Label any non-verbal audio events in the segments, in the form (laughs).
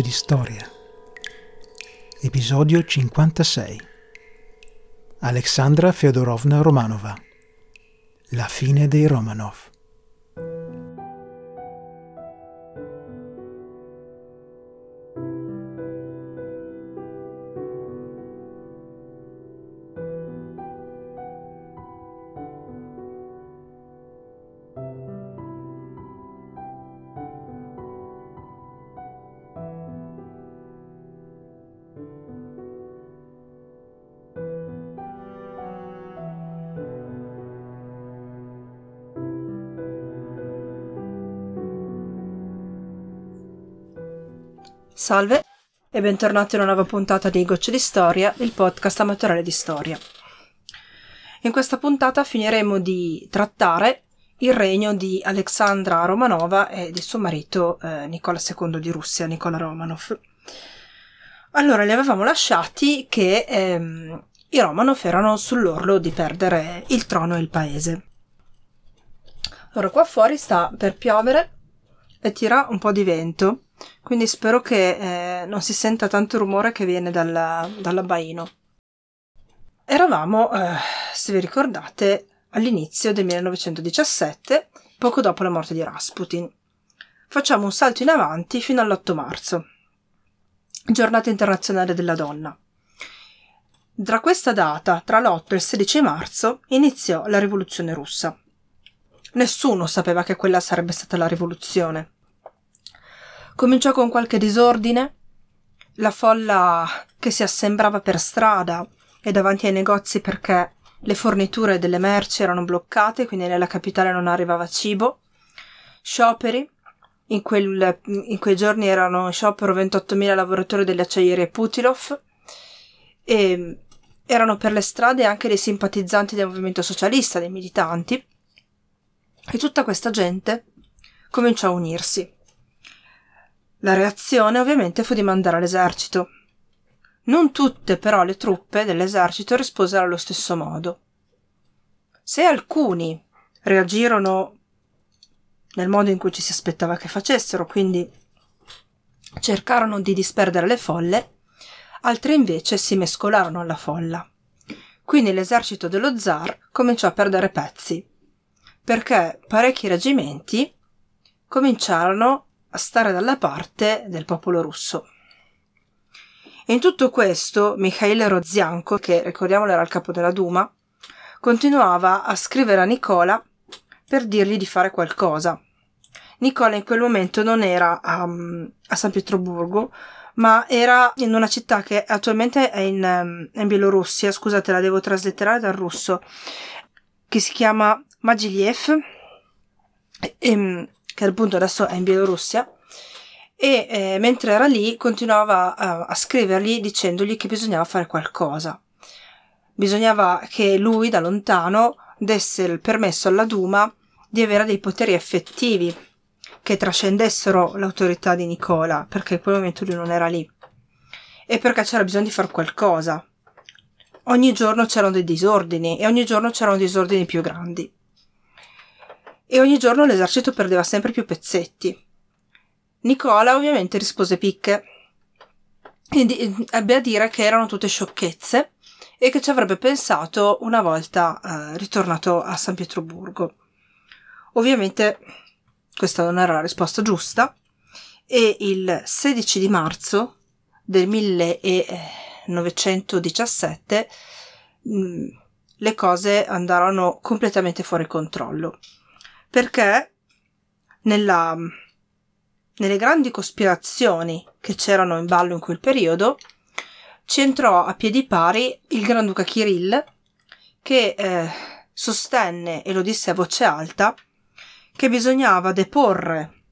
Gocce di storia. Episodio 56. Alexandra Feodorovna Romanova. La fine dei Romanov. Salve e bentornati in una nuova puntata di Gocce di Storia, il podcast amatoriale di storia. In questa puntata finiremo di trattare il regno di Alexandra Romanova e di suo marito eh, Nicola II di Russia, Nicola Romanov. Allora, li avevamo lasciati che ehm, i Romanov erano sull'orlo di perdere il trono e il paese. Ora qua fuori sta per piovere e tira un po' di vento quindi spero che eh, non si senta tanto rumore che viene dalla, dall'abbaino. Eravamo, eh, se vi ricordate, all'inizio del 1917, poco dopo la morte di Rasputin. Facciamo un salto in avanti fino all'8 marzo, giornata internazionale della donna. Tra questa data, tra l'8 e il 16 marzo, iniziò la rivoluzione russa. Nessuno sapeva che quella sarebbe stata la rivoluzione. Cominciò con qualche disordine, la folla che si assembrava per strada e davanti ai negozi perché le forniture delle merci erano bloccate, quindi nella capitale non arrivava cibo, scioperi, in, quel, in quei giorni erano in sciopero 28.000 lavoratori delle acciaierie Putilov e erano per le strade anche dei simpatizzanti del movimento socialista, dei militanti, e tutta questa gente cominciò a unirsi. La reazione ovviamente fu di mandare l'esercito. Non tutte però le truppe dell'esercito risposero allo stesso modo. Se alcuni reagirono nel modo in cui ci si aspettava che facessero, quindi cercarono di disperdere le folle, altri invece si mescolarono alla folla. Quindi l'esercito dello zar cominciò a perdere pezzi, perché parecchi reggimenti cominciarono a stare dalla parte del popolo russo. E in tutto questo Mikhail Rozianko, che ricordiamolo era il capo della Duma, continuava a scrivere a Nicola per dirgli di fare qualcosa. Nicola in quel momento non era a, a San Pietroburgo, ma era in una città che attualmente è in, in Bielorussia, scusate la devo traslitterare dal russo, che si chiama Magiliev, e, che appunto adesso è in Bielorussia, e eh, mentre era lì continuava a, a scrivergli dicendogli che bisognava fare qualcosa. Bisognava che lui da lontano desse il permesso alla Duma di avere dei poteri effettivi che trascendessero l'autorità di Nicola, perché in quel momento lui non era lì. E perché c'era bisogno di fare qualcosa. Ogni giorno c'erano dei disordini e ogni giorno c'erano disordini più grandi e ogni giorno l'esercito perdeva sempre più pezzetti. Nicola ovviamente rispose picche e ebbe a dire che erano tutte sciocchezze e che ci avrebbe pensato una volta eh, ritornato a San Pietroburgo. Ovviamente questa non era la risposta giusta e il 16 di marzo del 1917 mh, mm, le cose andarono completamente fuori controllo perché nella, nelle grandi cospirazioni che c'erano in ballo in quel periodo ci entrò a piedi pari il Granduca Kirill che eh, sostenne e lo disse a voce alta che bisognava deporre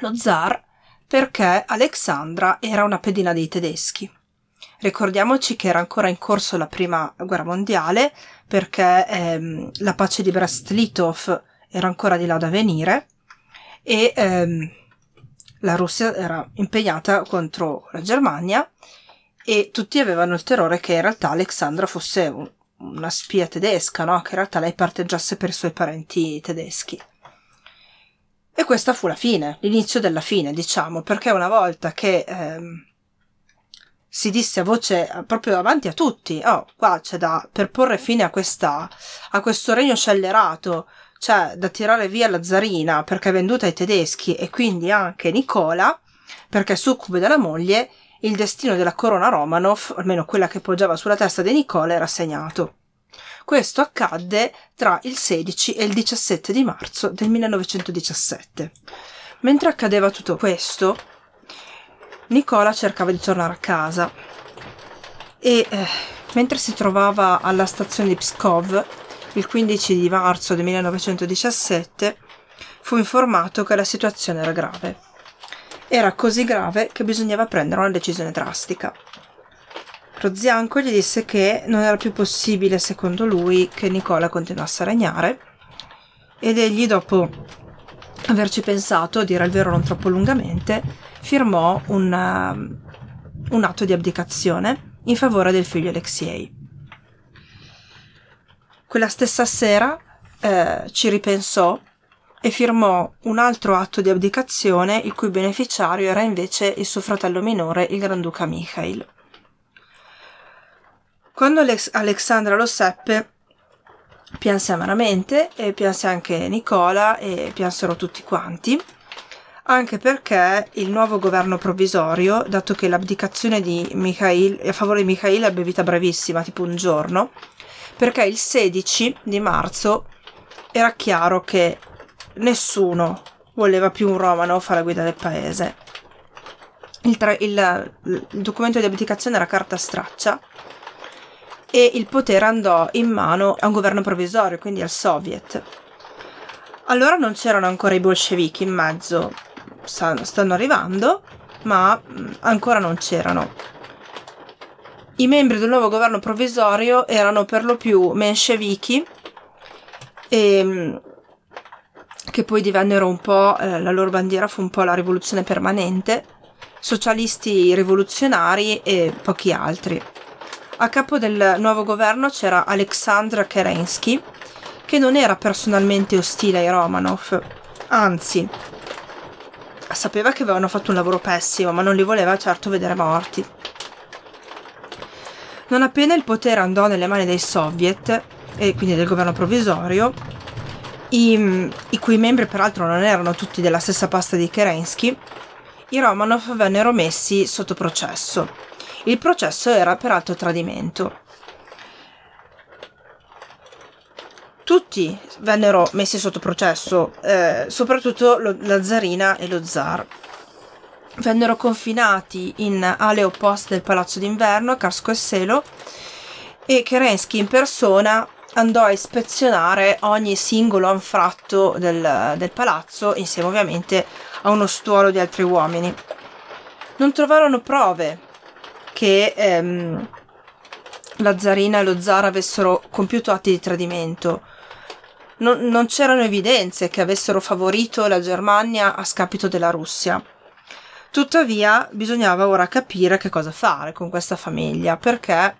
lo zar perché Alexandra era una pedina dei tedeschi. Ricordiamoci che era ancora in corso la prima guerra mondiale perché ehm, la pace di Brest-Litov era ancora di là da venire e ehm, la Russia era impegnata contro la Germania e tutti avevano il terrore che in realtà Alexandra fosse un, una spia tedesca, no? che in realtà lei parteggiasse per i suoi parenti tedeschi. E questa fu la fine, l'inizio della fine, diciamo, perché una volta che ehm, si disse a voce proprio davanti a tutti, oh, qua c'è da, per porre fine a questa, a questo regno scellerato, cioè da tirare via la zarina perché è venduta ai tedeschi e quindi anche Nicola, perché succube della moglie, il destino della corona Romanov, almeno quella che poggiava sulla testa di Nicola, era segnato. Questo accadde tra il 16 e il 17 di marzo del 1917. Mentre accadeva tutto questo, Nicola cercava di tornare a casa e eh, mentre si trovava alla stazione di Pskov il 15 di marzo del 1917 fu informato che la situazione era grave. Era così grave che bisognava prendere una decisione drastica. Rozianco gli disse che non era più possibile, secondo lui, che Nicola continuasse a regnare ed egli, dopo averci pensato, a dire il vero non troppo lungamente, firmò un, uh, un atto di abdicazione in favore del figlio Alexiei. Quella stessa sera eh, ci ripensò e firmò un altro atto di abdicazione il cui beneficiario era invece il suo fratello minore, il Granduca Mikhail. Quando Alex- Alexandra lo seppe, pianse amaramente e pianse anche Nicola e piansero tutti quanti, anche perché il nuovo governo provvisorio, dato che l'abdicazione di Mikhail, a favore di Mikhail ebbe vita brevissima, tipo un giorno, perché il 16 di marzo era chiaro che nessuno voleva più un Romanov alla guida del paese. Il, tra- il, il documento di abdicazione era carta straccia e il potere andò in mano a un governo provvisorio, quindi al Soviet. Allora non c'erano ancora i bolscevichi in mezzo, stanno, stanno arrivando, ma mm, ancora non c'erano. I membri del nuovo governo provvisorio erano per lo più menscevichi, e, mm, che poi divennero un po', eh, la loro bandiera fu un po' la rivoluzione permanente, socialisti rivoluzionari e pochi altri. A capo del nuovo governo c'era Alexandr Kerensky, che non era personalmente ostile ai Romanov, anzi, sapeva che avevano fatto un lavoro pessimo, ma non li voleva certo vedere morti. Non appena il potere andò nelle mani dei soviet, e quindi del governo provvisorio, i, i cui membri peraltro non erano tutti della stessa pasta di Kerensky, i Romanov vennero messi sotto processo il processo era peraltro tradimento. Tutti vennero messi sotto processo, eh, soprattutto lo, la zarina e lo zar. Vennero confinati in ale opposte del palazzo d'inverno, Karsko e Selo, e Kerensky in persona andò a ispezionare ogni singolo anfratto del, del palazzo, insieme ovviamente a uno stuolo di altri uomini. Non trovarono prove che ehm, la zarina e lo zar avessero compiuto atti di tradimento. Non, non c'erano evidenze che avessero favorito la Germania a scapito della Russia. Tuttavia bisognava ora capire che cosa fare con questa famiglia, perché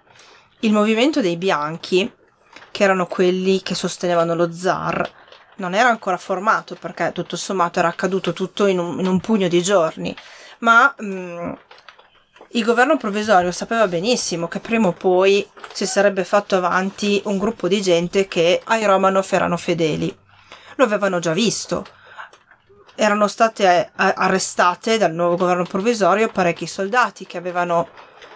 il movimento dei bianchi, che erano quelli che sostenevano lo zar, non era ancora formato perché tutto sommato era accaduto tutto in un, in un pugno di giorni, ma mh, mm, il governo provvisorio sapeva benissimo che prima o poi si sarebbe fatto avanti un gruppo di gente che ai Romanov erano fedeli. Lo avevano già visto. Erano state arrestate dal nuovo governo provvisorio parecchi soldati che avevano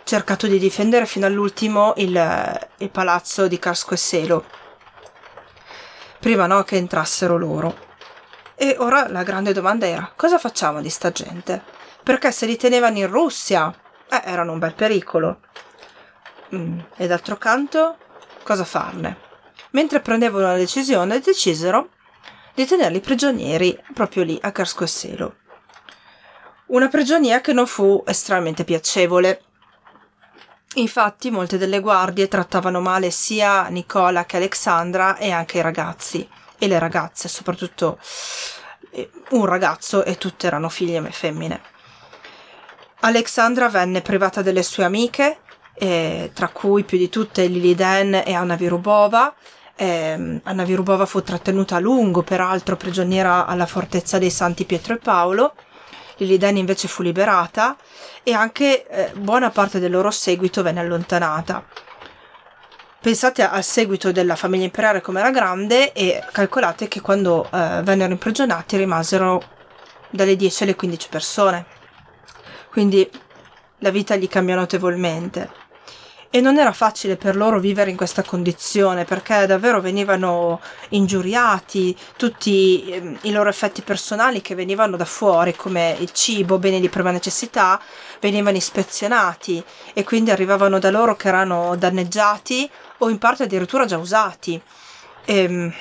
cercato di difendere fino all'ultimo il, il palazzo di Casco e Selo. Prima no che entrassero loro. E ora la grande domanda era: cosa facciamo di sta gente? Perché se li tenevano in Russia eh, erano un bel pericolo. Mm, e d'altro canto, cosa farne? Mentre prendevano la decisione, decisero di tenerli prigionieri proprio lì a Carsko e Selo. Una prigionia che non fu estremamente piacevole. Infatti, molte delle guardie trattavano male sia Nicola che Alexandra e anche i ragazzi e le ragazze, soprattutto eh, un ragazzo e tutte erano figlie femmine. Alexandra venne privata delle sue amiche, eh, tra cui più di tutte Lily Dan e Anna Virubova, Eh, Anna Virubova fu trattenuta a lungo, peraltro prigioniera alla fortezza dei Santi Pietro e Paolo. Lilideni invece fu liberata e anche eh, buona parte del loro seguito venne allontanata. Pensate al seguito della famiglia imperiale come era grande e calcolate che quando eh, vennero imprigionati rimasero dalle 10 alle 15 persone. Quindi la vita gli cambiò notevolmente. E non era facile per loro vivere in questa condizione perché davvero venivano ingiuriati tutti eh, i loro effetti personali che venivano da fuori, come il cibo, beni di prima necessità, venivano ispezionati e quindi arrivavano da loro che erano danneggiati o in parte addirittura già usati. E, ehm,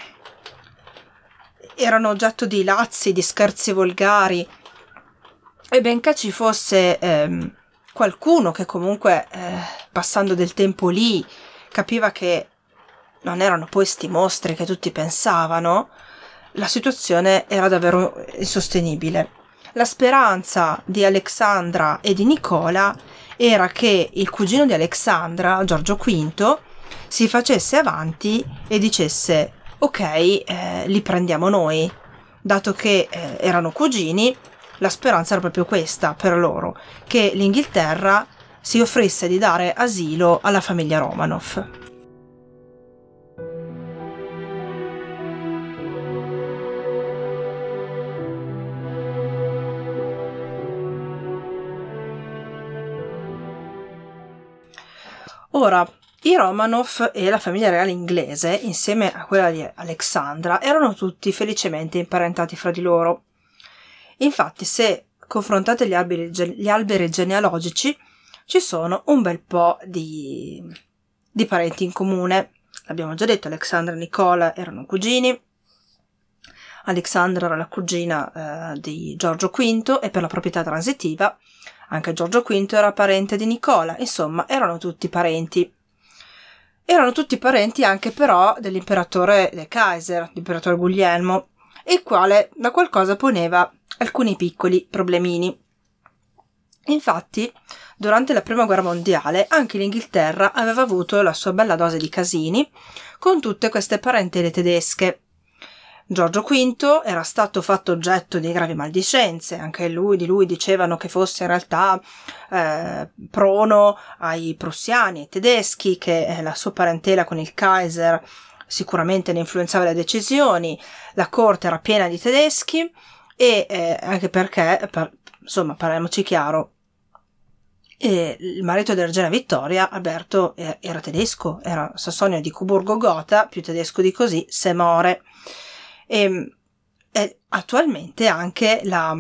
erano oggetto di lazzi, di scherzi volgari. E benché ci fosse ehm, qualcuno che comunque, eh, passando del tempo lì, capiva che non erano poi sti mostri che tutti pensavano, la situazione era davvero insostenibile. La speranza di Alexandra e di Nicola era che il cugino di Alexandra, Giorgio V, si facesse avanti e dicesse ok, eh, li prendiamo noi. Dato che eh, erano cugini, la speranza era proprio questa per loro, che l'Inghilterra si offrisse di dare asilo alla famiglia Romanov. Ora, i Romanov e la famiglia reale inglese, insieme a quella di Alexandra, erano tutti felicemente imparentati fra di loro. Infatti, se confrontate gli alberi, gli alberi genealogici, ci sono un bel po' di, di parenti in comune. L'abbiamo già detto, Alexandra e Nicola erano cugini. Alexandra era la cugina eh, di Giorgio V e per la proprietà transitiva anche Giorgio V era parente di Nicola, insomma erano tutti parenti. Erano tutti parenti anche però dell'imperatore del Kaiser, l'imperatore Guglielmo, il quale da qualcosa poneva alcuni piccoli problemini. Infatti, durante la prima guerra mondiale anche l'Inghilterra aveva avuto la sua bella dose di casini con tutte queste parentele tedesche. Giorgio V era stato fatto oggetto di gravi maldicenze, anche lui, di lui dicevano che fosse in realtà eh, prono ai prussiani, ai tedeschi, che eh, la sua parentela con il Kaiser sicuramente ne influenzava le decisioni, la corte era piena di tedeschi e eh, anche perché, per, insomma, parliamoci chiaro, e il marito della regina Vittoria, Alberto, era tedesco, era sassonio di Coburgo-Gotha, più tedesco di così, se more. E, e attualmente anche la,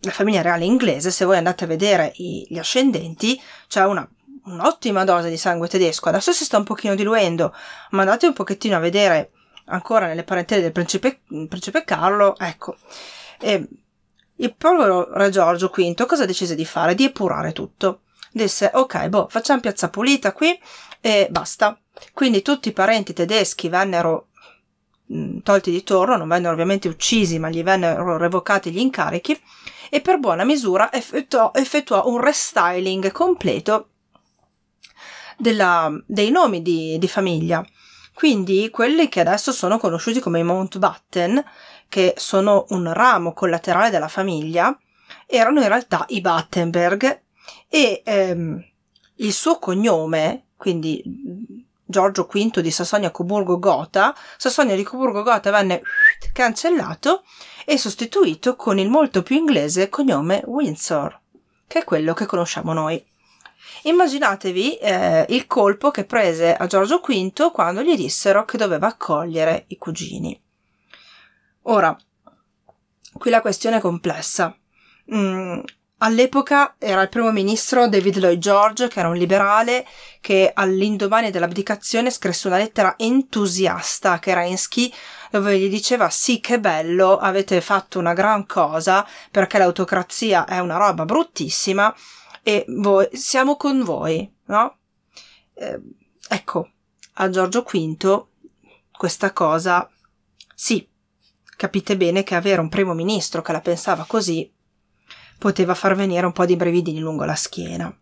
la, famiglia reale inglese, se voi andate a vedere i, gli ascendenti, c'è una un'ottima dose di sangue tedesco. Adesso si sta un pochino diluendo, ma andate un pochettino a vedere ancora nelle parentele del principe, principe Carlo, ecco. E il povero re Giorgio V cosa decise di fare? Di epurare tutto. Disse, ok, boh, facciamo piazza pulita qui e basta. Quindi tutti i parenti tedeschi vennero mh, tolti di torno, non vennero ovviamente uccisi, ma gli vennero revocati gli incarichi e per buona misura effettuò, effettuò un restyling completo della, dei nomi di, di famiglia. Quindi quelli che adesso sono conosciuti come i Mountbatten, che sono un ramo collaterale della famiglia, erano in realtà i Battenberg e ehm, il suo cognome, quindi Giorgio V di Sassonia-Coburgo-Gotha, Sassonia di Coburgo-Gotha venne cancellato e sostituito con il molto più inglese cognome Windsor, che è quello che conosciamo noi. Immaginatevi eh, il colpo che prese a Giorgio V quando gli dissero che doveva accogliere i cugini. Ora, qui la questione è complessa. Mm, all'epoca era il primo ministro David Lloyd George, che era un liberale, che all'indomani dell'abdicazione scrisse una lettera entusiasta a Kerensky dove gli diceva sì che bello, avete fatto una gran cosa perché l'autocrazia è una roba bruttissima e voi, siamo con voi, no? Eh, ecco, a Giorgio V questa cosa, sì, capite bene che avere un primo ministro che la pensava così poteva far venire un po' di brevidini lungo la schiena.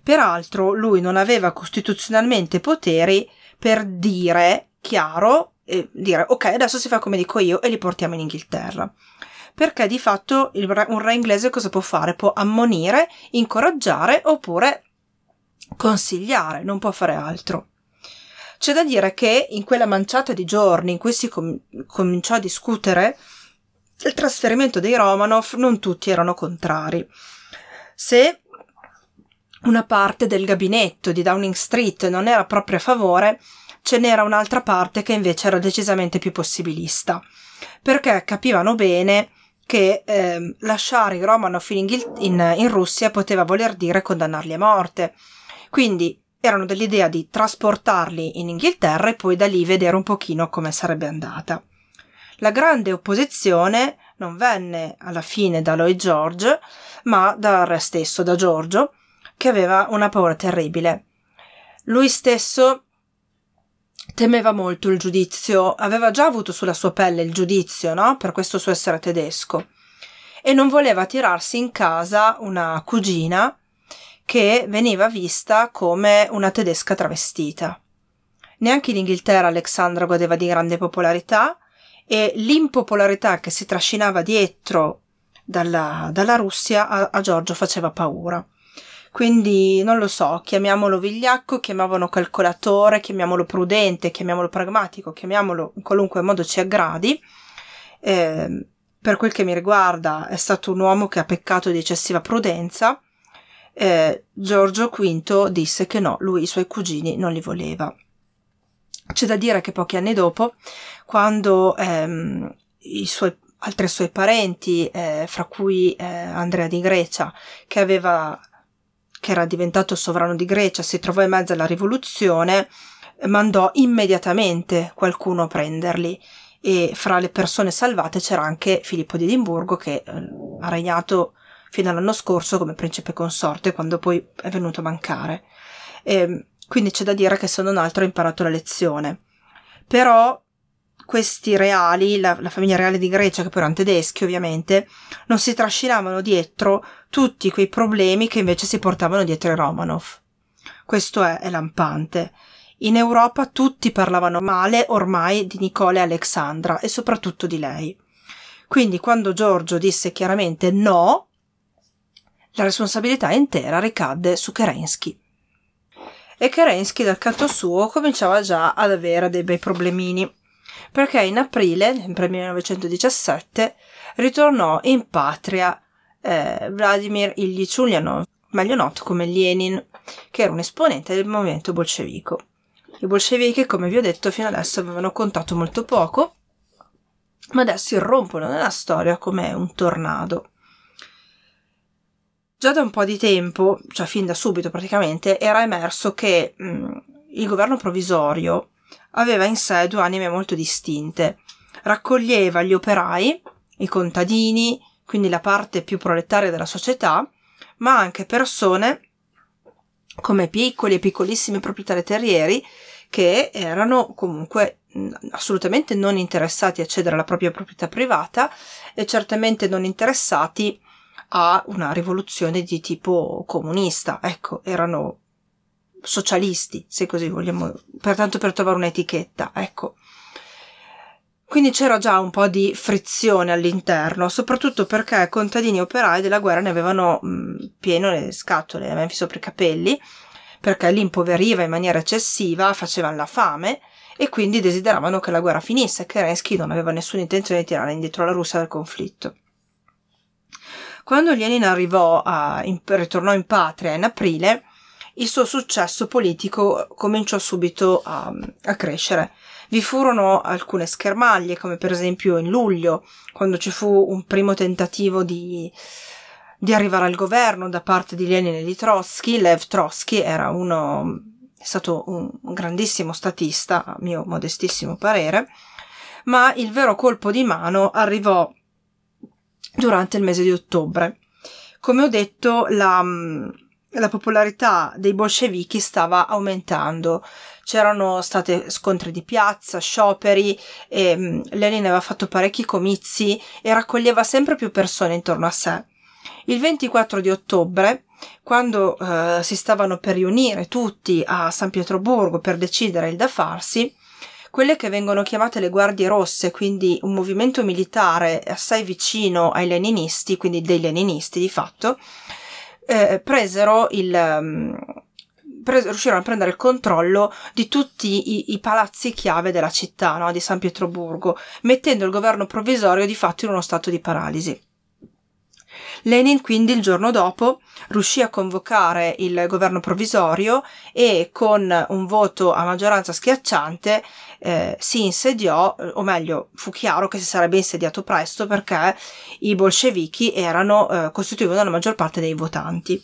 Peraltro lui non aveva costituzionalmente poteri per dire chiaro e dire ok, adesso si fa come dico io e li portiamo in Inghilterra. Perché di fatto il un re inglese cosa può fare? Può ammonire, incoraggiare oppure consigliare, non può fare altro. C'è da dire che in quella manciata di giorni in cui si com- cominciò a discutere il trasferimento dei Romanov, non tutti erano contrari. Se una parte del gabinetto di Downing Street non era proprio a favore, ce n'era un'altra parte che invece era decisamente più possibilista, perché capivano bene che eh, lasciare i Romanov in, in, in Russia poteva voler dire condannarli a morte. Quindi erano dell'idea di trasportarli in Inghilterra e poi da lì vedere un pochino come sarebbe andata. La grande opposizione non venne alla fine da Lloyd George, ma da re stesso, da Giorgio, che aveva una paura terribile. Lui stesso temeva molto il giudizio, aveva già avuto sulla sua pelle il giudizio, no? Per questo suo essere tedesco. E non voleva tirarsi in casa una cugina che veniva vista come una tedesca travestita. Neanche in Inghilterra Alexandra godeva di grande popolarità e l'impopolarità che si trascinava dietro dalla, dalla Russia a, a Giorgio faceva paura. Quindi non lo so, chiamiamolo vigliacco, chiamiamolo calcolatore, chiamiamolo prudente, chiamiamolo pragmatico, chiamiamolo in qualunque modo ci aggradi. Eh, per quel che mi riguarda è stato un uomo che ha peccato di eccessiva prudenza. Eh, Giorgio V disse che no, lui i suoi cugini non li voleva. C'è da dire che pochi anni dopo, quando ehm, i suoi altri suoi parenti, eh, fra cui eh, Andrea di Grecia, che aveva che era diventato sovrano di Grecia, si trovò in mezzo alla rivoluzione, mandò immediatamente qualcuno a prenderli e fra le persone salvate c'era anche Filippo di Edimburgo che eh, ha regnato fino all'anno scorso come principe consorte quando poi è venuto a mancare. E, quindi c'è da dire che se non altro ha imparato la lezione. Però questi reali, la, la, famiglia reale di Grecia, che poi erano tedeschi ovviamente, non si trascinavano dietro tutti quei problemi che invece si portavano dietro i Romanov. Questo è, è lampante. In Europa tutti parlavano male ormai di Nicole e Alexandra e soprattutto di lei. Quindi quando Giorgio disse chiaramente no, la responsabilità intera ricadde su Kerensky. E Kerensky dal canto suo cominciava già ad avere dei bei problemini perché in aprile, sempre 1917, ritornò in patria eh, Vladimir Ilyich Ulyanov, meglio noto come Lenin, che era un esponente del movimento bolscevico. I bolscevichi, come vi ho detto, fino adesso avevano contato molto poco, ma adesso irrompono nella storia come un tornado. Già da un po' di tempo, cioè fin da subito praticamente, era emerso che mh, il governo provvisorio aveva in sé due anime molto distinte. Raccoglieva gli operai, i contadini, quindi la parte più proletaria della società, ma anche persone come piccoli e piccolissimi proprietari terrieri che erano comunque assolutamente non interessati a cedere la propria proprietà privata e certamente non interessati a una rivoluzione di tipo comunista. Ecco, erano socialisti, se così vogliamo, pertanto per trovare un'etichetta, ecco. Quindi c'era già un po' di frizione all'interno, soprattutto perché contadini e operai della guerra ne avevano mh, pieno le scatole, avevano sopra i capelli, perché li impoveriva in maniera eccessiva, facevano la fame e quindi desideravano che la guerra finisse, che Kerensky non aveva nessuna intenzione di tirare indietro la Russia dal conflitto. Quando Lenin arrivò a, in, ritornò in patria in aprile, il suo successo politico cominciò subito a, a crescere. Vi furono alcune schermaglie, come per esempio in luglio, quando ci fu un primo tentativo di, di arrivare al governo da parte di Lenin e di Trotsky. Lev Trotsky era uno, è stato un grandissimo statista, a mio modestissimo parere, ma il vero colpo di mano arrivò durante il mese di ottobre. Come ho detto, la, la popolarità dei bolscevichi stava aumentando. C'erano stati scontri di piazza, scioperi, e um, Lenin aveva fatto parecchi comizi e raccoglieva sempre più persone intorno a sé. Il 24 di ottobre, quando uh, si stavano per riunire tutti a San Pietroburgo per decidere il da farsi, quelle che vengono chiamate le Guardie Rosse, quindi un movimento militare assai vicino ai leninisti, quindi dei leninisti di fatto, eh, presero il, um, pres- riuscirono a prendere il controllo di tutti i, i palazzi chiave della città, no? di San Pietroburgo, mettendo il governo provvisorio di fatto in uno stato di paralisi. Lenin quindi il giorno dopo riuscì a convocare il governo provvisorio e con un voto a maggioranza schiacciante eh, si insediò, o meglio, fu chiaro che si sarebbe insediato presto perché i bolscevichi erano, eh, costituivano la maggior parte dei votanti.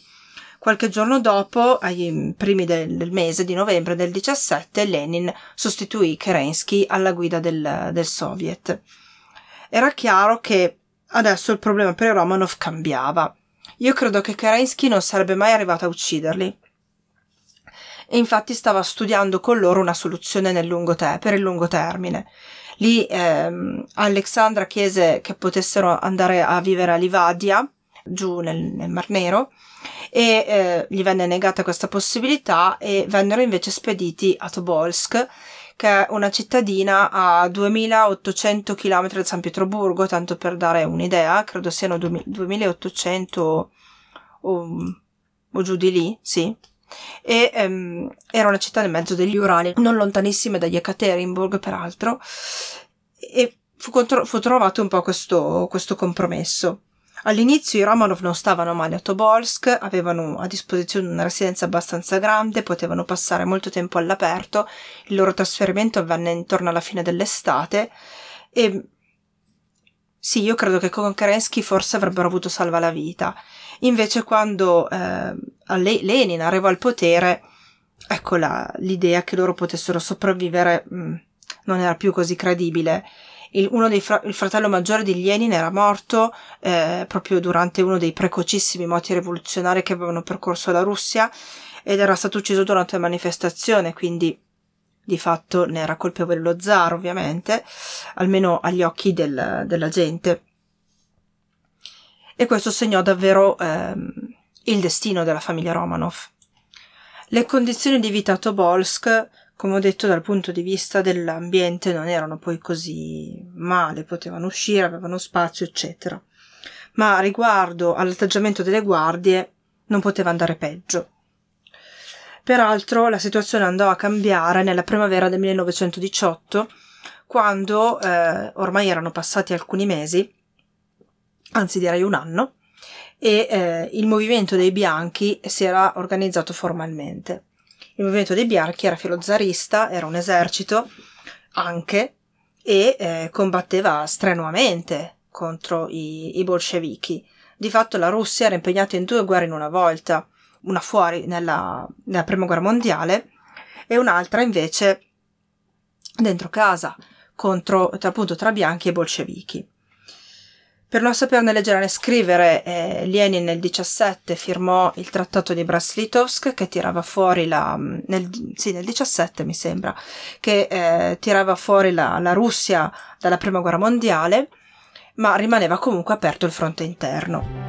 Qualche giorno dopo, ai primi del, del, mese di novembre del 17, Lenin sostituì Kerensky alla guida del, del Soviet. Era chiaro che adesso il problema per Romanov cambiava. Io credo che Kerensky non sarebbe mai arrivato a ucciderli. E infatti stava studiando con loro una soluzione te- per il lungo termine. Lì ehm, Alexandra chiese che potessero andare a vivere a Livadia, giù nel, nel Mar Nero, e eh, gli venne negata questa possibilità e vennero invece spediti a Tobolsk che è una cittadina a 2800 km da San Pietroburgo, tanto per dare un'idea, credo siano 2800 o, o giù di lì, sì. E um, era una città nel mezzo degli Urali, non lontanissima da Yekaterinburg, peraltro, e fu, contro- fu trovato un po' questo, questo compromesso. All'inizio i Romanov non stavano male a Tobolsk, avevano a disposizione una residenza abbastanza grande, potevano passare molto tempo all'aperto, il loro trasferimento avvenne intorno alla fine dell'estate e sì, io credo che con Kerensky forse avrebbero avuto salva la vita. Invece quando eh, Lenin arrivò al potere, ecco la, l'idea che loro potessero sopravvivere mh, mm, non era più così credibile il, uno dei fra- il fratello maggiore di Lenin era morto eh, proprio durante uno dei precocissimi moti rivoluzionari che avevano percorso la Russia ed era stato ucciso durante la manifestazione, quindi di fatto ne era colpevole lo zar ovviamente, almeno agli occhi del, della gente. E questo segnò davvero ehm, il destino della famiglia Romanov. Le condizioni di vita a Tobolsk come ho detto dal punto di vista dell'ambiente non erano poi così male, potevano uscire, avevano spazio, eccetera. Ma riguardo all'atteggiamento delle guardie non poteva andare peggio. Peraltro la situazione andò a cambiare nella primavera del 1918, quando eh, ormai erano passati alcuni mesi, anzi direi un anno, e eh, il movimento dei bianchi si era organizzato formalmente. Il movimento dei bianchi era filozarista, era un esercito anche e eh, combatteva strenuamente contro i, i bolscevichi. Di fatto la Russia era impegnata in due guerre in una volta, una fuori nella, nella prima guerra mondiale e un'altra invece dentro casa, contro, appunto tra bianchi e bolscevichi. Per non saperne leggere né scrivere, eh, Lenin nel 17 firmò il trattato di Brest-Litovsk che tirava fuori la, nel, sì, nel 17 mi sembra, che eh, tirava fuori la, la Russia dalla prima guerra mondiale, ma rimaneva comunque aperto il fronte interno.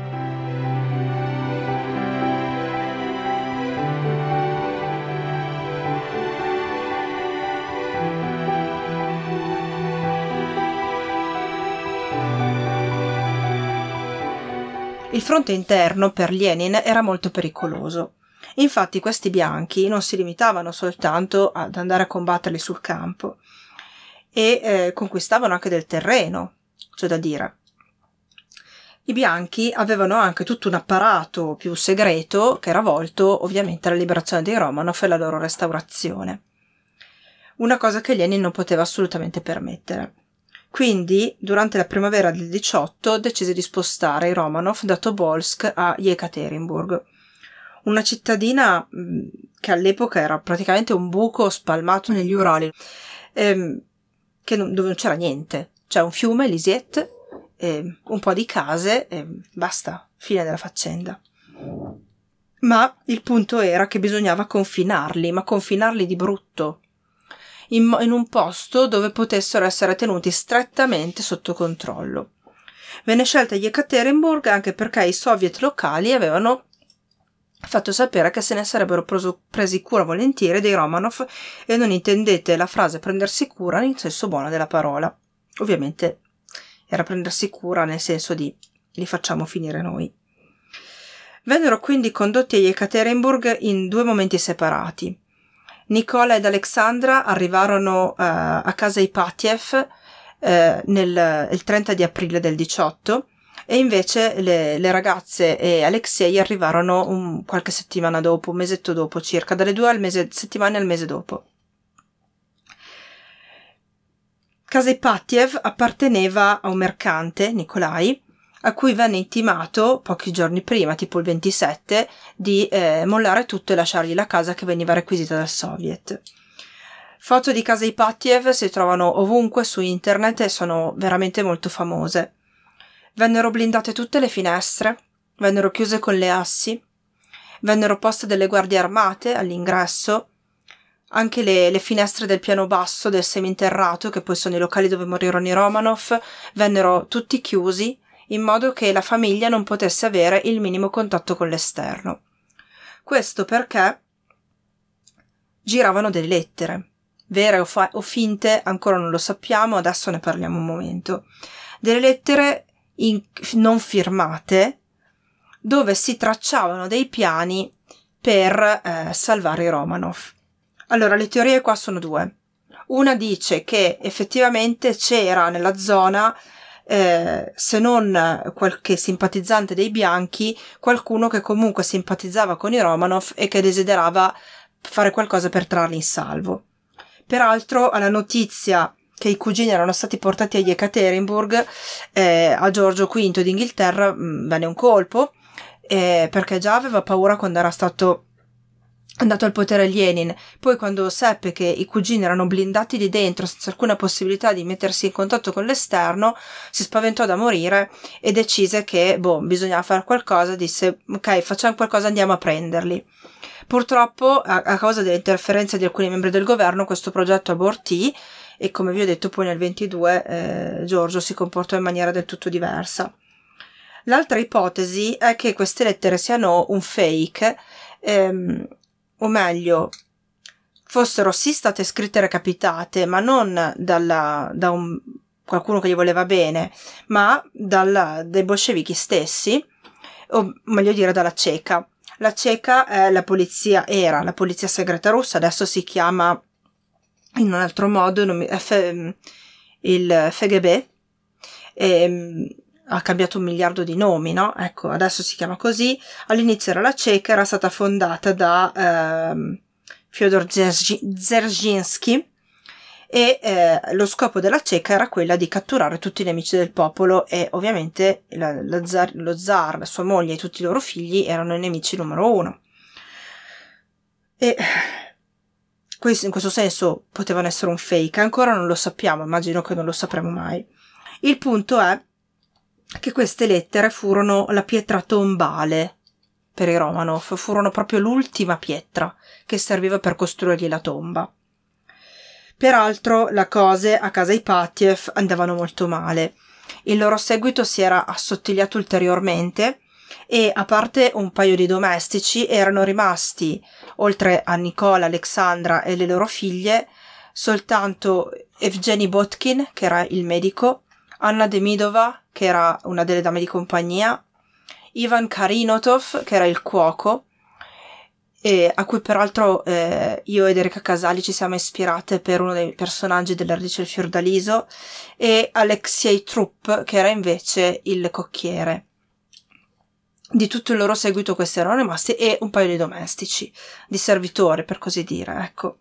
Il fronte interno per Lenin era molto pericoloso. Infatti questi bianchi non si limitavano soltanto ad andare a combatterli sul campo e eh, conquistavano anche del terreno, c'è da dire. I bianchi avevano anche tutto un apparato più segreto che era volto ovviamente alla liberazione dei Romanov e alla loro restaurazione. Una cosa che Lenin non poteva assolutamente permettere. Quindi, durante la primavera del 18, decise di spostare i Romanov da Tobolsk a Yekaterinburg, una cittadina mm, che all'epoca era praticamente un buco spalmato negli Urali, ehm, non, dove non c'era niente. C'è un fiume, Lisiet, eh, un po' di case e basta, fine della faccenda. Ma il punto era che bisognava confinarli, ma confinarli di brutto, in, in un posto dove potessero essere tenuti strettamente sotto controllo. Venne scelta Yekaterinburg anche perché i soviet locali avevano fatto sapere che se ne sarebbero preso, presi cura volentieri dei Romanov e non intendete la frase prendersi cura in senso buono della parola. Ovviamente era prendersi cura nel senso di li facciamo finire noi. Vennero quindi condotti a Yekaterinburg in due momenti separati. Nicola ed Alexandra arrivarono uh, a casa Ipatiev uh, nel, il 30 di aprile del 18 e invece le, le ragazze e Alexei arrivarono un, qualche settimana dopo, un mesetto dopo circa, dalle due al mese, settimane al mese dopo. Casa Ipatiev apparteneva a un mercante, Nicolai, a cui venne intimato pochi giorni prima, tipo il 27, di eh, mollare tutto e lasciargli la casa che veniva requisita dal Soviet. Foto di casa Ipatiev si trovano ovunque su internet e sono veramente molto famose. Vennero blindate tutte le finestre, vennero chiuse con le assi, vennero poste delle guardie armate all'ingresso, anche le, le, finestre del piano basso del seminterrato, che poi sono i locali dove morirono i Romanov, vennero tutti chiusi in modo che la famiglia non potesse avere il minimo contatto con l'esterno. Questo perché giravano delle lettere, vere o, fa- o finte, ancora non lo sappiamo, adesso ne parliamo un momento. Delle lettere in- non firmate dove si tracciavano dei piani per eh, salvare i Romanov. Allora, le teorie qua sono due. Una dice che effettivamente c'era nella zona eh, se non qualche simpatizzante dei bianchi, qualcuno che comunque simpatizzava con i Romanov e che desiderava fare qualcosa per trarli in salvo. Peraltro, alla notizia che i cugini erano stati portati a Yekaterinburg, eh, a Giorgio V d'Inghilterra mh, mm, venne un colpo, eh, perché già aveva paura quando era stato andato al potere Lenin. Poi quando seppe che i cugini erano blindati lì dentro senza alcuna possibilità di mettersi in contatto con l'esterno, si spaventò da morire e decise che, boh, bisognava fare qualcosa, disse, ok, facciamo qualcosa, andiamo a prenderli. Purtroppo, a, a causa delle interferenze di alcuni membri del governo, questo progetto abortì e come vi ho detto poi nel 22 eh, Giorgio si comportò in maniera del tutto diversa. L'altra ipotesi è che queste lettere siano un fake ehm, o meglio, fossero sì state scritte recapitate, ma non dalla, da un, qualcuno che gli voleva bene, ma dalla, dai bolscevichi stessi, o meglio dire dalla ceca. La ceca è la polizia, era la polizia segreta russa, adesso si chiama in un altro modo F, il FGB. E, ehm, ha cambiato un miliardo di nomi, no? Ecco, adesso si chiama così. All'inizio era la CECA, era stata fondata da ehm, Fyodor Dzerzhinsky e eh, lo scopo della CECA era quella di catturare tutti i nemici del popolo e ovviamente la, la zar, lo zar, sua moglie e tutti i loro figli erano i nemici numero uno. E questo, in questo senso potevano essere un fake, ancora non lo sappiamo, immagino che non lo sapremo mai. Il punto è che queste lettere furono la pietra tombale per i Romanov, furono proprio l'ultima pietra che serviva per costruirgli la tomba. Peraltro le cose a casa Ipatiev andavano molto male. Il loro seguito si era assottigliato ulteriormente e a parte un paio di domestici erano rimasti, oltre a Nicola, Alexandra e le loro figlie, soltanto Evgeny Botkin, che era il medico, Anna Demidova, che era una delle dame di compagnia, Ivan Karinotov, che era il cuoco, a cui peraltro eh, io ed Erika Casali ci siamo ispirate per uno dei personaggi della Radice del Fiordaliso, e Alexei Trupp, che era invece il cocchiere. Di tutto il loro seguito questi erano rimasti e un paio di domestici, di servitori per così dire, ecco.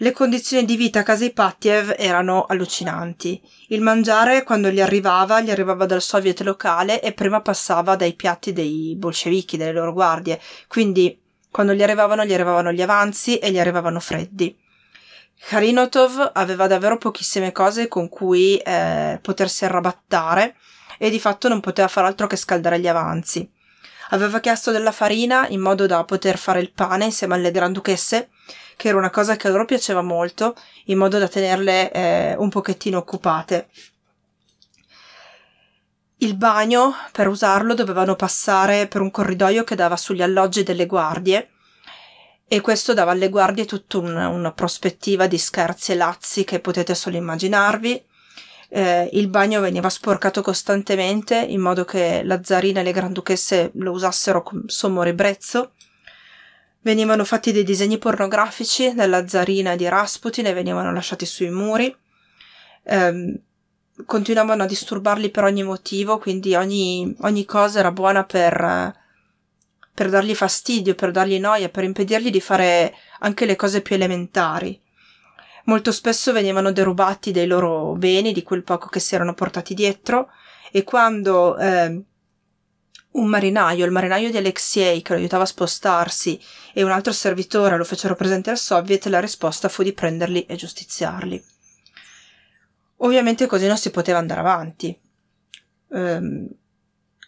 Le condizioni di vita a casa Ipatiev erano allucinanti. Il mangiare, quando gli arrivava, gli arrivava dal soviet locale e prima passava dai piatti dei bolscevichi, delle loro guardie. Quindi, quando gli arrivavano, gli arrivavano gli avanzi e gli arrivavano freddi. Karinotov aveva davvero pochissime cose con cui eh, potersi arrabattare e di fatto non poteva fare altro che scaldare gli avanzi. Aveva chiesto della farina in modo da poter fare il pane insieme alle granduchesse che era una cosa che a loro piaceva molto, in modo da tenerle eh, un pochettino occupate. il bagno, per usarlo, dovevano passare per un corridoio che dava sugli alloggi delle guardie e questo dava alle guardie tutta un, una prospettiva di scherzi e lazzi che potete solo immaginarvi. Eh, il bagno veniva sporcato costantemente in modo che la zarina e le granduchesse lo usassero con sommo ribrezzo. Venivano fatti dei disegni pornografici della zarina di Rasputin e venivano lasciati sui muri. Eh, continuavano a disturbarli per ogni motivo, quindi ogni, ogni cosa era buona per, per dargli fastidio, per dargli noia, per impedirgli di fare anche le cose più elementari. Molto spesso venivano derubati dei loro beni, di quel poco che si erano portati dietro, e quando eh, un marinaio, il marinaio di Alexei, che lo aiutava a spostarsi, e un altro servitore lo fecero presente al soviet, la risposta fu di prenderli e giustiziarli. Ovviamente così non si poteva andare avanti. Ehm,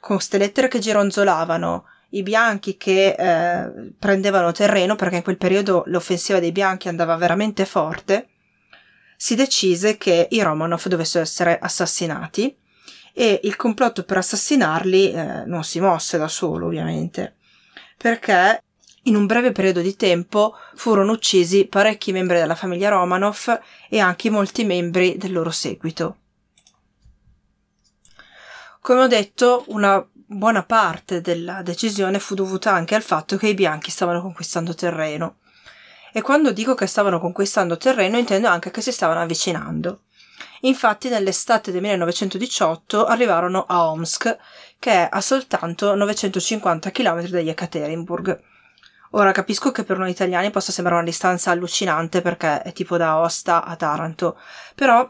con queste lettere che gironzolavano, i bianchi che eh, prendevano terreno, perché in quel periodo l'offensiva dei bianchi andava veramente forte, si decise che i Romanov dovessero essere assassinati e il complotto per assassinarli eh, non si mosse da solo, ovviamente, perché in un breve periodo di tempo furono uccisi parecchi membri della famiglia Romanov e anche molti membri del loro seguito. Come ho detto, una buona parte della decisione fu dovuta anche al fatto che i bianchi stavano conquistando terreno. E quando dico che stavano conquistando terreno intendo anche che si stavano avvicinando. Infatti nell'estate del 1918 arrivarono a Omsk, che è a soltanto 950 km da Yekaterinburg, Ora capisco che per noi italiani possa sembrare una distanza allucinante perché è tipo da Osta a Taranto, però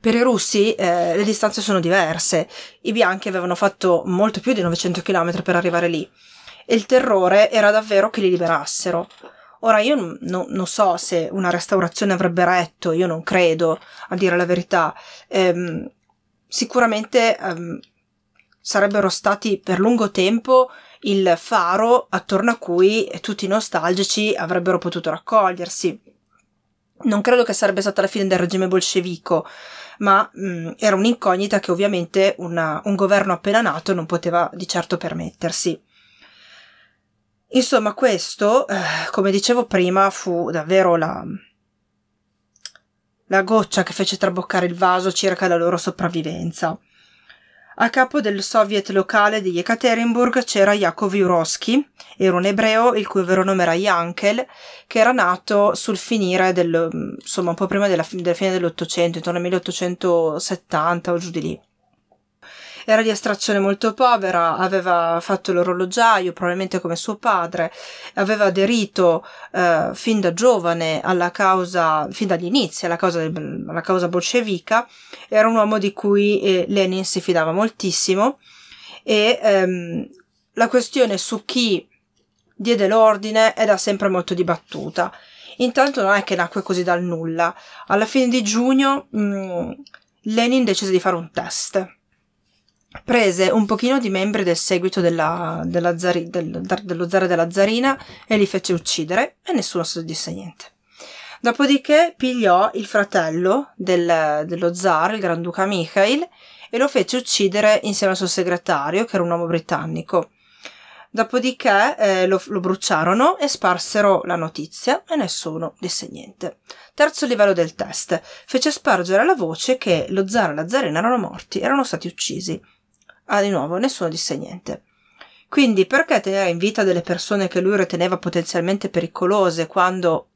per i russi eh, le distanze sono diverse. I bianchi avevano fatto molto più di 900 km per arrivare lì e il terrore era davvero che li liberassero. Ora io non, non so se una restaurazione avrebbe retto, io non credo, a dire la verità. Ehm, sicuramente ehm, sarebbero stati per lungo tempo il faro attorno a cui tutti i nostalgici avrebbero potuto raccogliersi. Non credo che sarebbe stata la fine del regime bolscevico, ma mh, mm, era un'incognita che ovviamente una, un governo appena nato non poteva di certo permettersi. Insomma, questo, eh, come dicevo prima, fu davvero la, la goccia che fece traboccare il vaso circa la loro sopravvivenza. A capo del soviet locale di Yekaterinburg c'era Yakov Jurovsky, era un ebreo il cui vero nome era Yankel, che era nato sul finire del, insomma, un po' prima della, della fine dell'Ottocento, intorno al 1870 o giù di lì. Era di estrazione molto povera, aveva fatto l'orologiaio, probabilmente come suo padre, aveva aderito eh, fin da giovane alla causa, fin dagli inizi alla causa, alla causa bolscevica, era un uomo di cui eh, Lenin si fidava moltissimo e ehm, la questione su chi diede l'ordine è da sempre molto dibattuta. Intanto non è che nacque così dal nulla. Alla fine di giugno mh, mm, Lenin decise di fare un test prese un pochino di membri del seguito della, della zari, del, dello zar della zarina e li fece uccidere e nessuno si disse niente. Dopodiché pigliò il fratello del, dello zar, il granduca Mikhail, e lo fece uccidere insieme al suo segretario, che era un uomo britannico. Dopodiché eh, lo, lo, bruciarono e sparsero la notizia e nessuno disse niente. Terzo livello del test. Fece spargere la voce che lo zar e la zarina erano morti, erano stati uccisi. Ah, di nuovo, nessuno disse niente. Quindi perché tenere in vita delle persone che lui riteneva potenzialmente pericolose quando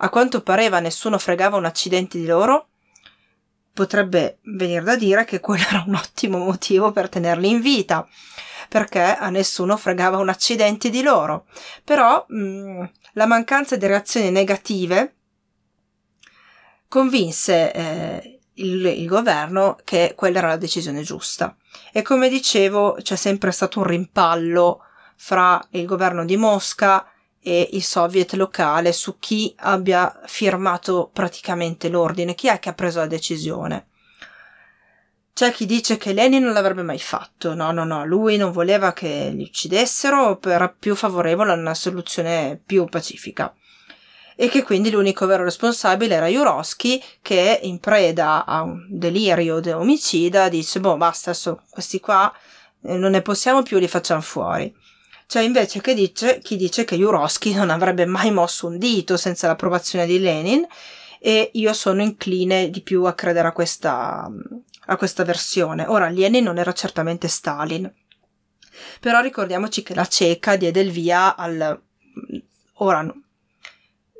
a quanto pareva nessuno fregava un accidente di loro? Potrebbe venire da dire che quello era un ottimo motivo per tenerli in vita, perché a nessuno fregava un accidente di loro. Però mh, mm, la mancanza di reazioni negative convinse eh, il, il governo che quella era la decisione giusta. E come dicevo, c'è sempre stato un rimpallo fra il governo di Mosca e il soviet locale su chi abbia firmato praticamente l'ordine, chi è che ha preso la decisione. C'è chi dice che Lenin non l'avrebbe mai fatto, no, no, no, lui non voleva che li uccidessero, era più favorevole a una soluzione più pacifica. E che quindi l'unico vero responsabile era Jurowski che in preda a un delirio de omicida dice boh basta adesso questi qua eh, non ne possiamo più li facciamo fuori c'è invece che dice, chi dice che Jurowski non avrebbe mai mosso un dito senza l'approvazione di Lenin e io sono incline di più a credere a questa, a questa versione. Ora, Lenin non era certamente Stalin, però ricordiamoci che la cieca diede il via al... Ora,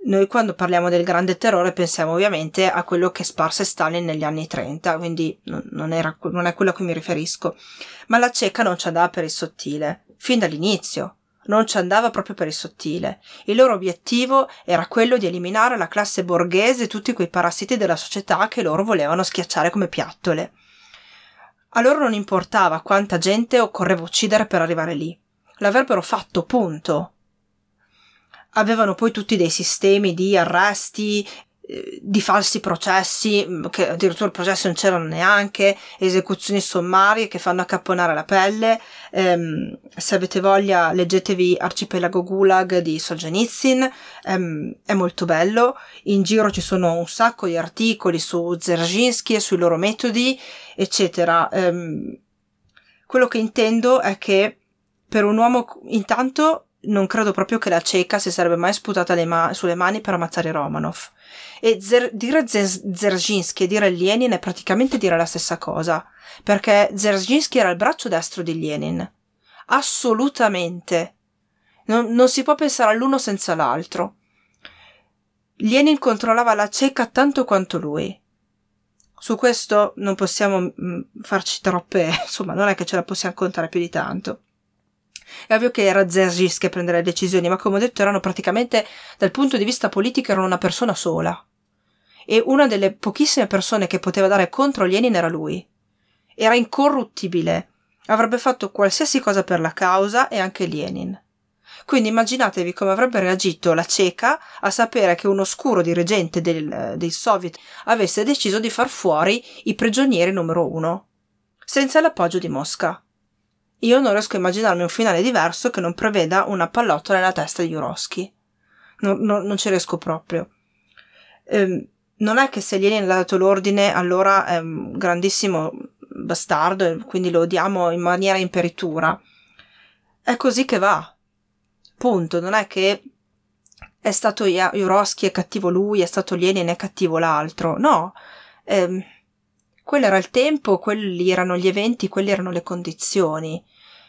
noi quando parliamo del grande terrore pensiamo ovviamente a quello che sparse Stalin negli anni 30, quindi non, era, non è quello a cui mi riferisco. Ma la cieca non ci andava per il sottile fin dall'inizio. Non ci andava proprio per il sottile. Il loro obiettivo era quello di eliminare la classe borghese e tutti quei parassiti della società che loro volevano schiacciare come piattole. A loro non importava quanta gente occorreva uccidere per arrivare lì. L'avrebbero fatto, punto. Avevano poi tutti dei sistemi di arresti di falsi processi, mm, che addirittura il processo non c'erano neanche, esecuzioni sommarie che fanno accapponare la pelle. Ehm, se avete voglia, leggetevi Arcipelago Gulag di Solzhenitsyn, ehm, è molto bello. In giro ci sono un sacco di articoli su Dzerzhinsky e sui loro metodi, eccetera. Ehm, quello che intendo è che per un uomo, intanto, non credo proprio che la cieca si sarebbe mai sputata ma- sulle mani per ammazzare Romanov e Zer- dire Zerzhinsky e dire Lenin è praticamente dire la stessa cosa, perché Zerzhinsky era il braccio destro di Lenin. Assolutamente. Non, non si può pensare all'uno senza l'altro. Lenin controllava la cieca tanto quanto lui. Su questo non possiamo mm, farci troppe, (laughs) insomma, non è che ce la possiamo contare più di tanto. È ovvio che era Zerzhinsky a prendere le decisioni, ma come ho detto erano praticamente, dal punto di vista politico, erano una persona sola e una delle pochissime persone che poteva dare contro Lenin era lui. Era incorruttibile, avrebbe fatto qualsiasi cosa per la causa e anche Lenin. Quindi immaginatevi come avrebbe reagito la cieca a sapere che un oscuro dirigente del, dei soviet avesse deciso di far fuori i prigionieri numero uno, senza l'appoggio di Mosca. Io non riesco a immaginarmi un finale diverso che non preveda una pallottola nella testa di Jurowski. Non, non, non ci riesco proprio. Ehm, non è che se Lenin ha dato l'ordine allora è un grandissimo bastardo e quindi lo odiamo in maniera imperitura. È così che va. Punto. Non è che è stato Jurowski è cattivo lui, è stato Lenin è cattivo l'altro. No. Eh, quello era il tempo, quelli erano gli eventi, quelle erano le condizioni.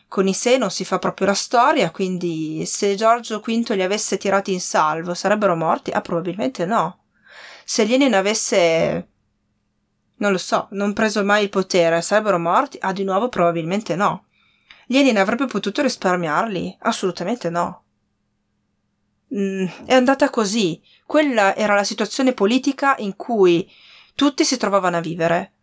Con i sé non si fa proprio la storia, quindi se Giorgio V li avesse tirati in salvo sarebbero morti? Ah, probabilmente no se Lenin avesse non lo so, non preso mai il potere, sarebbero morti? Ah, di nuovo probabilmente no. Lenin avrebbe potuto risparmiarli? Assolutamente no. Mm, è andata così. Quella era la situazione politica in cui tutti si trovavano a vivere.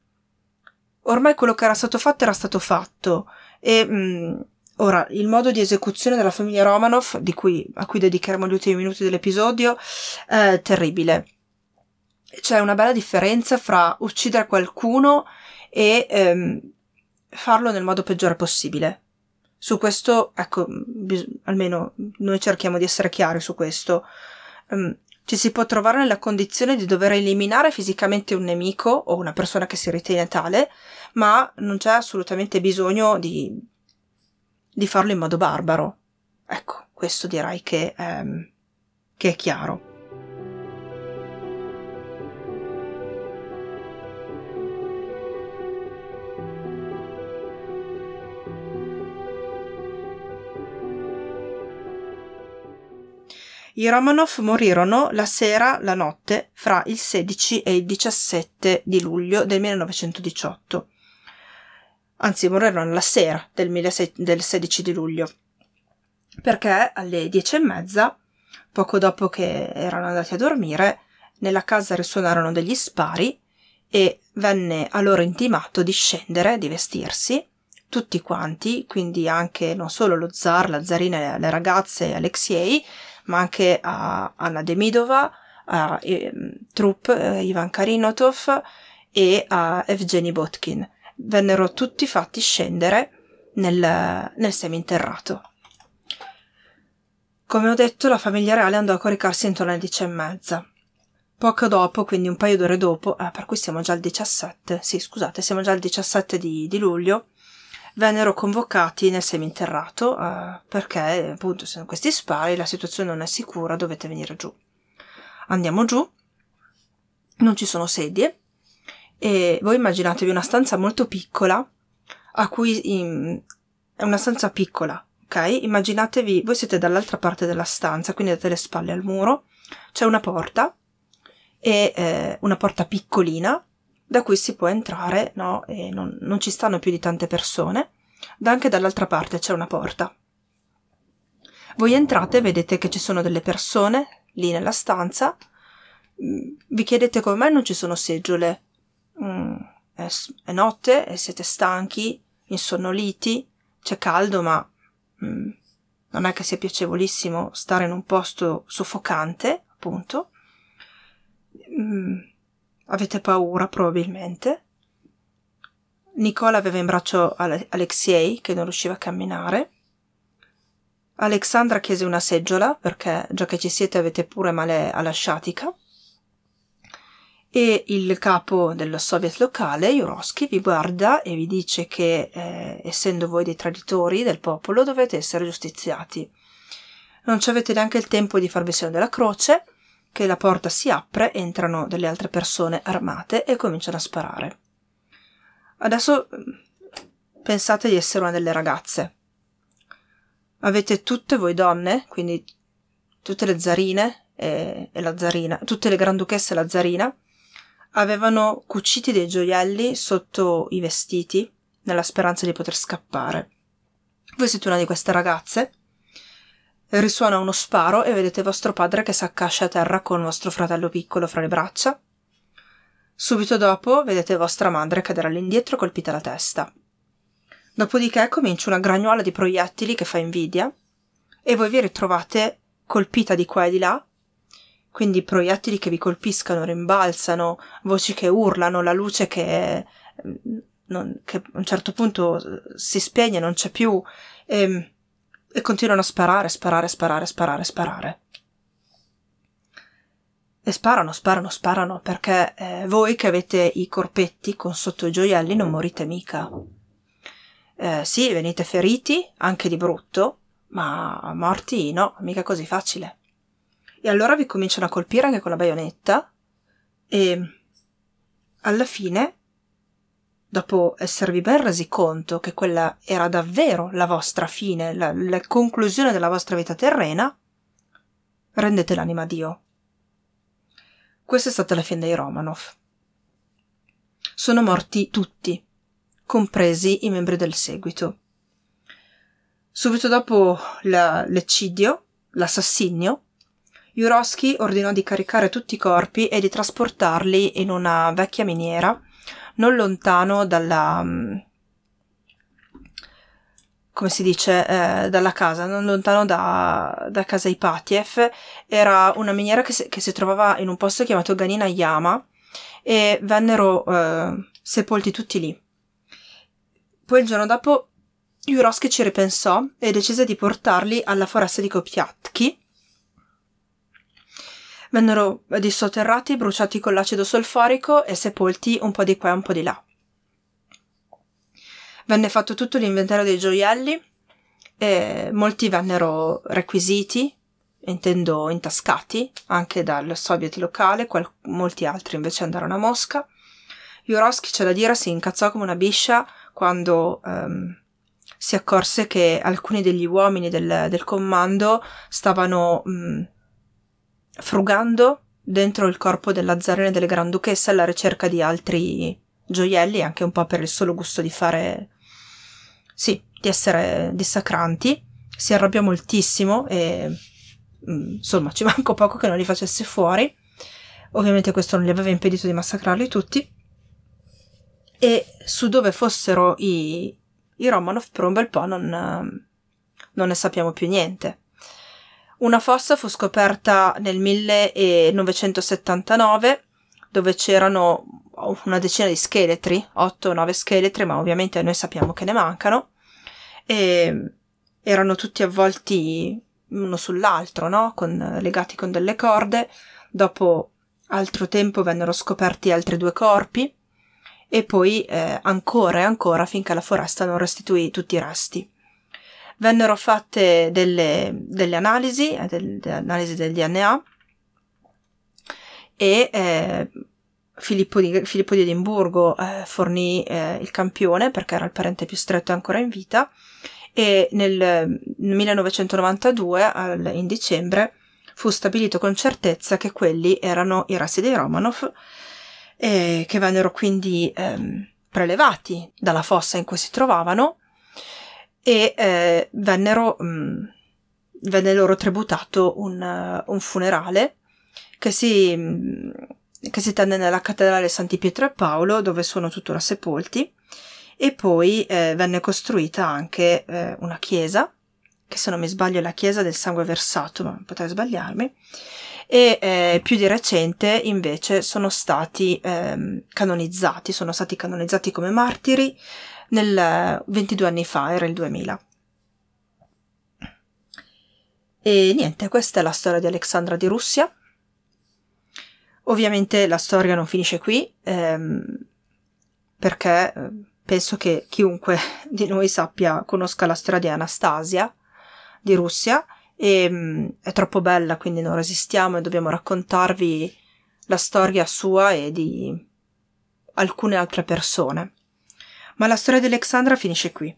Ormai quello che era stato fatto era stato fatto e mm, ora il modo di esecuzione della famiglia Romanov, cui, a cui dedicheremo gli ultimi minuti dell'episodio, è terribile c'è una bella differenza fra uccidere qualcuno e ehm, farlo nel modo peggiore possibile. Su questo, ecco, bis- almeno noi cerchiamo di essere chiari su questo. Um, ci si può trovare nella condizione di dover eliminare fisicamente un nemico o una persona che si ritiene tale, ma non c'è assolutamente bisogno di, di farlo in modo barbaro. Ecco, questo direi che, ehm, che è chiaro. I Romanov morirono la sera, la notte, fra il 16 e il 17 di luglio del 1918. Anzi, morirono la sera del, 16 di luglio. Perché alle dieci e mezza, poco dopo che erano andati a dormire, nella casa risuonarono degli spari e venne a loro intimato di scendere, di vestirsi, tutti quanti, quindi anche non solo lo zar, la zarina, le ragazze e Alexei, ma anche a Anna Demidova, a eh, Trupp, eh, Ivan Karinotov e a Evgeny Botkin. Vennero tutti fatti scendere nel, nel seminterrato. Come ho detto, la famiglia reale andò a coricarsi intorno alle dieci e mezza. Poco dopo, quindi un paio d'ore dopo, eh, per cui siamo già al 17, sì scusate, siamo già al 17 di, di luglio, vennero convocati nel seminterrato eh, perché appunto se questi spari la situazione non è sicura, dovete venire giù. Andiamo giù, non ci sono sedie e voi immaginatevi una stanza molto piccola a cui in, è una stanza piccola, ok? Immaginatevi, voi siete dall'altra parte della stanza, quindi avete le spalle al muro, c'è una porta e eh, una porta piccolina da cui si può entrare, no? E non, non ci stanno più di tante persone. Da anche dall'altra parte c'è una porta. Voi entrate vedete che ci sono delle persone lì nella stanza. Mm, vi chiedete come mai non ci sono seggiole. Mm, è, è, notte e siete stanchi, insonnoliti, c'è caldo, ma mm, non è che sia piacevolissimo stare in un posto soffocante, appunto. Mm, avete paura probabilmente. Nicola aveva in braccio Alexei che non riusciva a camminare. Alexandra chiese una seggiola perché già che ci siete avete pure male alla sciatica. E il capo del soviet locale, Jurovsky, vi guarda e vi dice che, eh, essendo voi dei traditori del popolo, dovete essere giustiziati. Non ci avete neanche il tempo di farvi segno della croce, che la porta si apre, entrano delle altre persone armate e cominciano a sparare. Adesso pensate di essere una delle ragazze. Avete tutte voi donne, quindi tutte le zarine e, e la zarina, tutte le granduchesse e la zarina, avevano cuciti dei gioielli sotto i vestiti nella speranza di poter scappare. Voi siete una di queste ragazze Risuona uno sparo e vedete vostro padre che s'accascia a terra con vostro fratello piccolo fra le braccia. Subito dopo vedete vostra madre cadere all'indietro colpita alla testa. Dopodiché comincia una gragnuola di proiettili che fa invidia e voi vi ritrovate colpita di qua e di là, quindi proiettili che vi colpiscano, rimbalzano, voci che urlano, la luce che, non, che a un certo punto si spegne, non c'è più. E, ehm, e continuano a sparare, sparare, sparare, sparare, sparare. E sparano, sparano, sparano, perché eh, voi che avete i corpetti con sotto i gioielli non morite mica. Eh, sì, venite feriti, anche di brutto, ma morti no, mica così facile. E allora vi cominciano a colpire anche con la baionetta e alla fine dopo esservi ben resi conto che quella era davvero la vostra fine, la, la conclusione della vostra vita terrena, rendete l'anima a Dio. Questa è stata la fine dei Romanov. Sono morti tutti, compresi i membri del seguito. Subito dopo la, l'eccidio, l'assassinio, Jurowski ordinò di caricare tutti i corpi e di trasportarli in una vecchia miniera non lontano dalla mm, come si dice, eh, dalla casa, non lontano da, da casa Ipatiev, era una miniera che si, che si, trovava in un posto chiamato Ganina Yama e vennero eh, sepolti tutti lì. Poi il giorno dopo Jurovsky ci ripensò e decise di portarli alla foresta di Kopiatki, Vennero dissotterrati, bruciati con l'acido solforico e sepolti un po' di qua e un po' di là. Venne fatto tutto l'inventario dei gioielli e molti vennero requisiti, intendo intascati, anche dal soviet locale, qual- molti altri invece andarono a Mosca. Jurovsky, c'è da dire, si incazzò come una biscia quando um, si accorse che alcuni degli uomini del, del comando stavano um, frugando dentro il corpo della zarina delle Granduchesse alla ricerca di altri gioielli, anche un po' per il solo gusto di fare. sì, di essere dissacranti. Si arrabbiò moltissimo e. Mm, insomma, ci (laughs) manco poco che non li facesse fuori. Ovviamente questo non gli aveva impedito di massacrarli tutti. E su dove fossero i, i Romanov per un bel po' non, non ne sappiamo più niente. Una fossa fu scoperta nel 1979 dove c'erano una decina di scheletri, 8 o 9 scheletri, ma ovviamente noi sappiamo che ne mancano. E erano tutti avvolti uno sull'altro, no? Con, legati con delle corde. Dopo altro tempo vennero scoperti altri due corpi e poi eh, ancora e ancora finché la foresta non restituì tutti i resti. Vennero fatte delle, delle analisi, eh, delle analisi del DNA e eh, Filippo, di, Filippo di Edimburgo eh, fornì eh, il campione perché era il parente più stretto ancora in vita e nel 1992, al, in dicembre, fu stabilito con certezza che quelli erano i resti dei Romanov eh, che vennero quindi ehm, prelevati dalla fossa in cui si trovavano e eh, vennero, mh, mm, venne loro tributato un, uh, un funerale che si, mh, mm, che si tenne nella cattedrale Santi Pietro e Paolo dove sono tuttora sepolti. E poi eh, venne costruita anche eh, una chiesa che se non mi sbaglio è la chiesa del sangue versato ma potrei sbagliarmi. E eh, più di recente invece sono stati eh, canonizzati, sono stati canonizzati come martiri nel 22 anni fa, era il 2000. E niente, questa è la storia di Alexandra di Russia. Ovviamente la storia non finisce qui, ehm, perché eh, penso che chiunque di noi sappia, conosca la storia di Anastasia di Russia e um, è troppo bella, quindi non resistiamo e dobbiamo raccontarvi la storia sua e di alcune altre persone. Ma la storia di Alexandra finisce qui.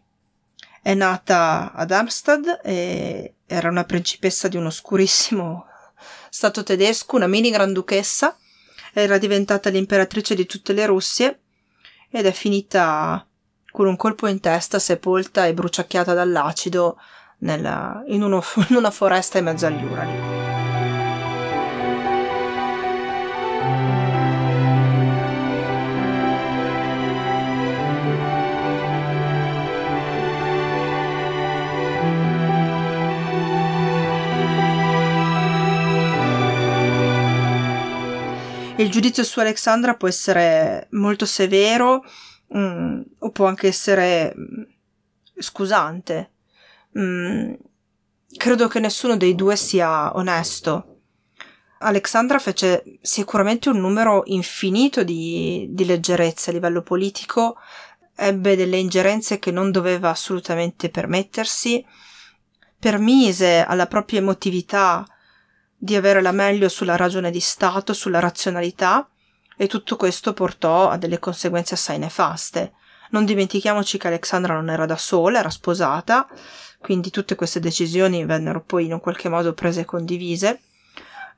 È nata ad Amstad e era una principessa di un oscurissimo (laughs) stato tedesco, una mini granduchessa, era diventata l'imperatrice di tutte le Russie ed è finita con un colpo in testa, sepolta e bruciacchiata dall'acido nella, in, uno, (laughs) in una foresta in mezzo agli Urali. Il giudizio su Alexandra può essere molto severo mh, mm, o può anche essere mm, scusante Mm, credo che nessuno dei due sia onesto. Alexandra fece sicuramente un numero infinito di, di leggerezze a livello politico, ebbe delle ingerenze che non doveva assolutamente permettersi, permise alla propria emotività di avere la meglio sulla ragione di Stato, sulla razionalità, e tutto questo portò a delle conseguenze assai nefaste. Non dimentichiamoci che Alexandra non era da sola, era sposata, quindi tutte queste decisioni vennero poi in un qualche modo prese e condivise.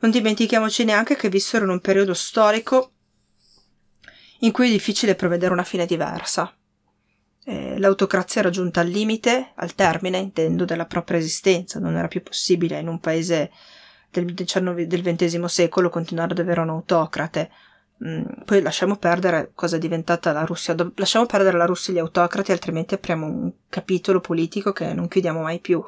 Non dimentichiamoci neanche che vissero in un periodo storico in cui è difficile prevedere una fine diversa. Eh, l'autocrazia era giunta al limite, al termine, intendo, della propria esistenza, non era più possibile in un paese del, del XX secolo continuare ad avere un autocrate, Mm, poi lasciamo perdere cosa è diventata la Russia, lasciamo perdere la Russia e gli autocrati, altrimenti apriamo un capitolo politico che non chiudiamo mai più.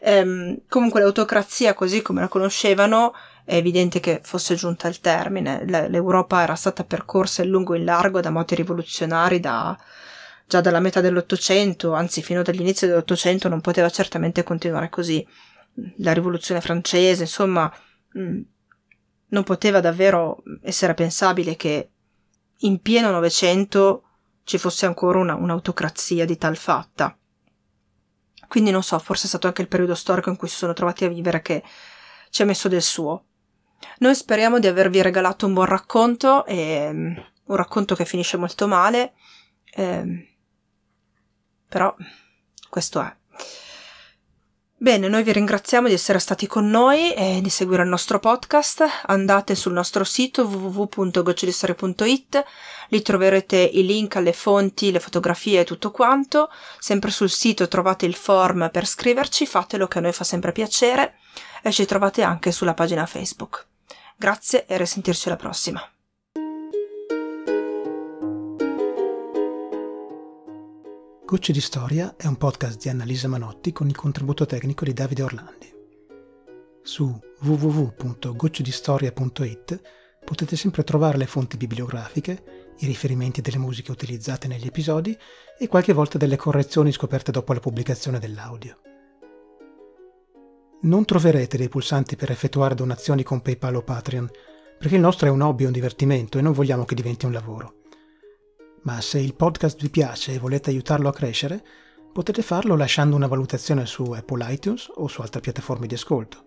Ehm, comunque l'autocrazia, così come la conoscevano, è evidente che fosse giunta al termine. L- L'Europa era stata percorsa in lungo e in largo da moti rivoluzionari da, già dalla metà dell'Ottocento, anzi fino dall'inizio dell'Ottocento non poteva certamente continuare così. La rivoluzione francese, insomma, mm, non poteva davvero essere pensabile che in pieno Novecento ci fosse ancora una, un'autocrazia di tal fatta. Quindi non so, forse è stato anche il periodo storico in cui si sono trovati a vivere che ci ha messo del suo. Noi speriamo di avervi regalato un buon racconto, e, un racconto che finisce molto male, eh, però questo è. Bene, noi vi ringraziamo di essere stati con noi e di seguire il nostro podcast. Andate sul nostro sito www.gocciolistoria.it, lì troverete i link alle fonti, le fotografie e tutto quanto. Sempre sul sito trovate il form per scriverci, fatelo che a noi fa sempre piacere e ci trovate anche sulla pagina Facebook. Grazie e risentirci alla prossima. Gocce di Storia è un podcast di Annalisa Manotti con il contributo tecnico di Davide Orlandi. Su www.gocciodistoria.it potete sempre trovare le fonti bibliografiche, i riferimenti delle musiche utilizzate negli episodi e qualche volta delle correzioni scoperte dopo la pubblicazione dell'audio. Non troverete dei pulsanti per effettuare donazioni con PayPal o Patreon, perché il nostro è un hobby, un divertimento e non vogliamo che diventi un lavoro. Ma se il podcast vi piace e volete aiutarlo a crescere, potete farlo lasciando una valutazione su Apple iTunes o su altre piattaforme di ascolto.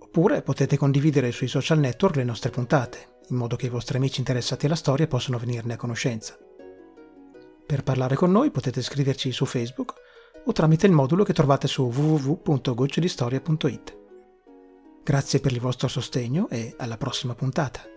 Oppure potete condividere sui social network le nostre puntate, in modo che i vostri amici interessati alla storia possano venirne a conoscenza. Per parlare con noi potete scriverci su Facebook o tramite il modulo che trovate su www.gocciolistoria.it. Grazie per il vostro sostegno e alla prossima puntata.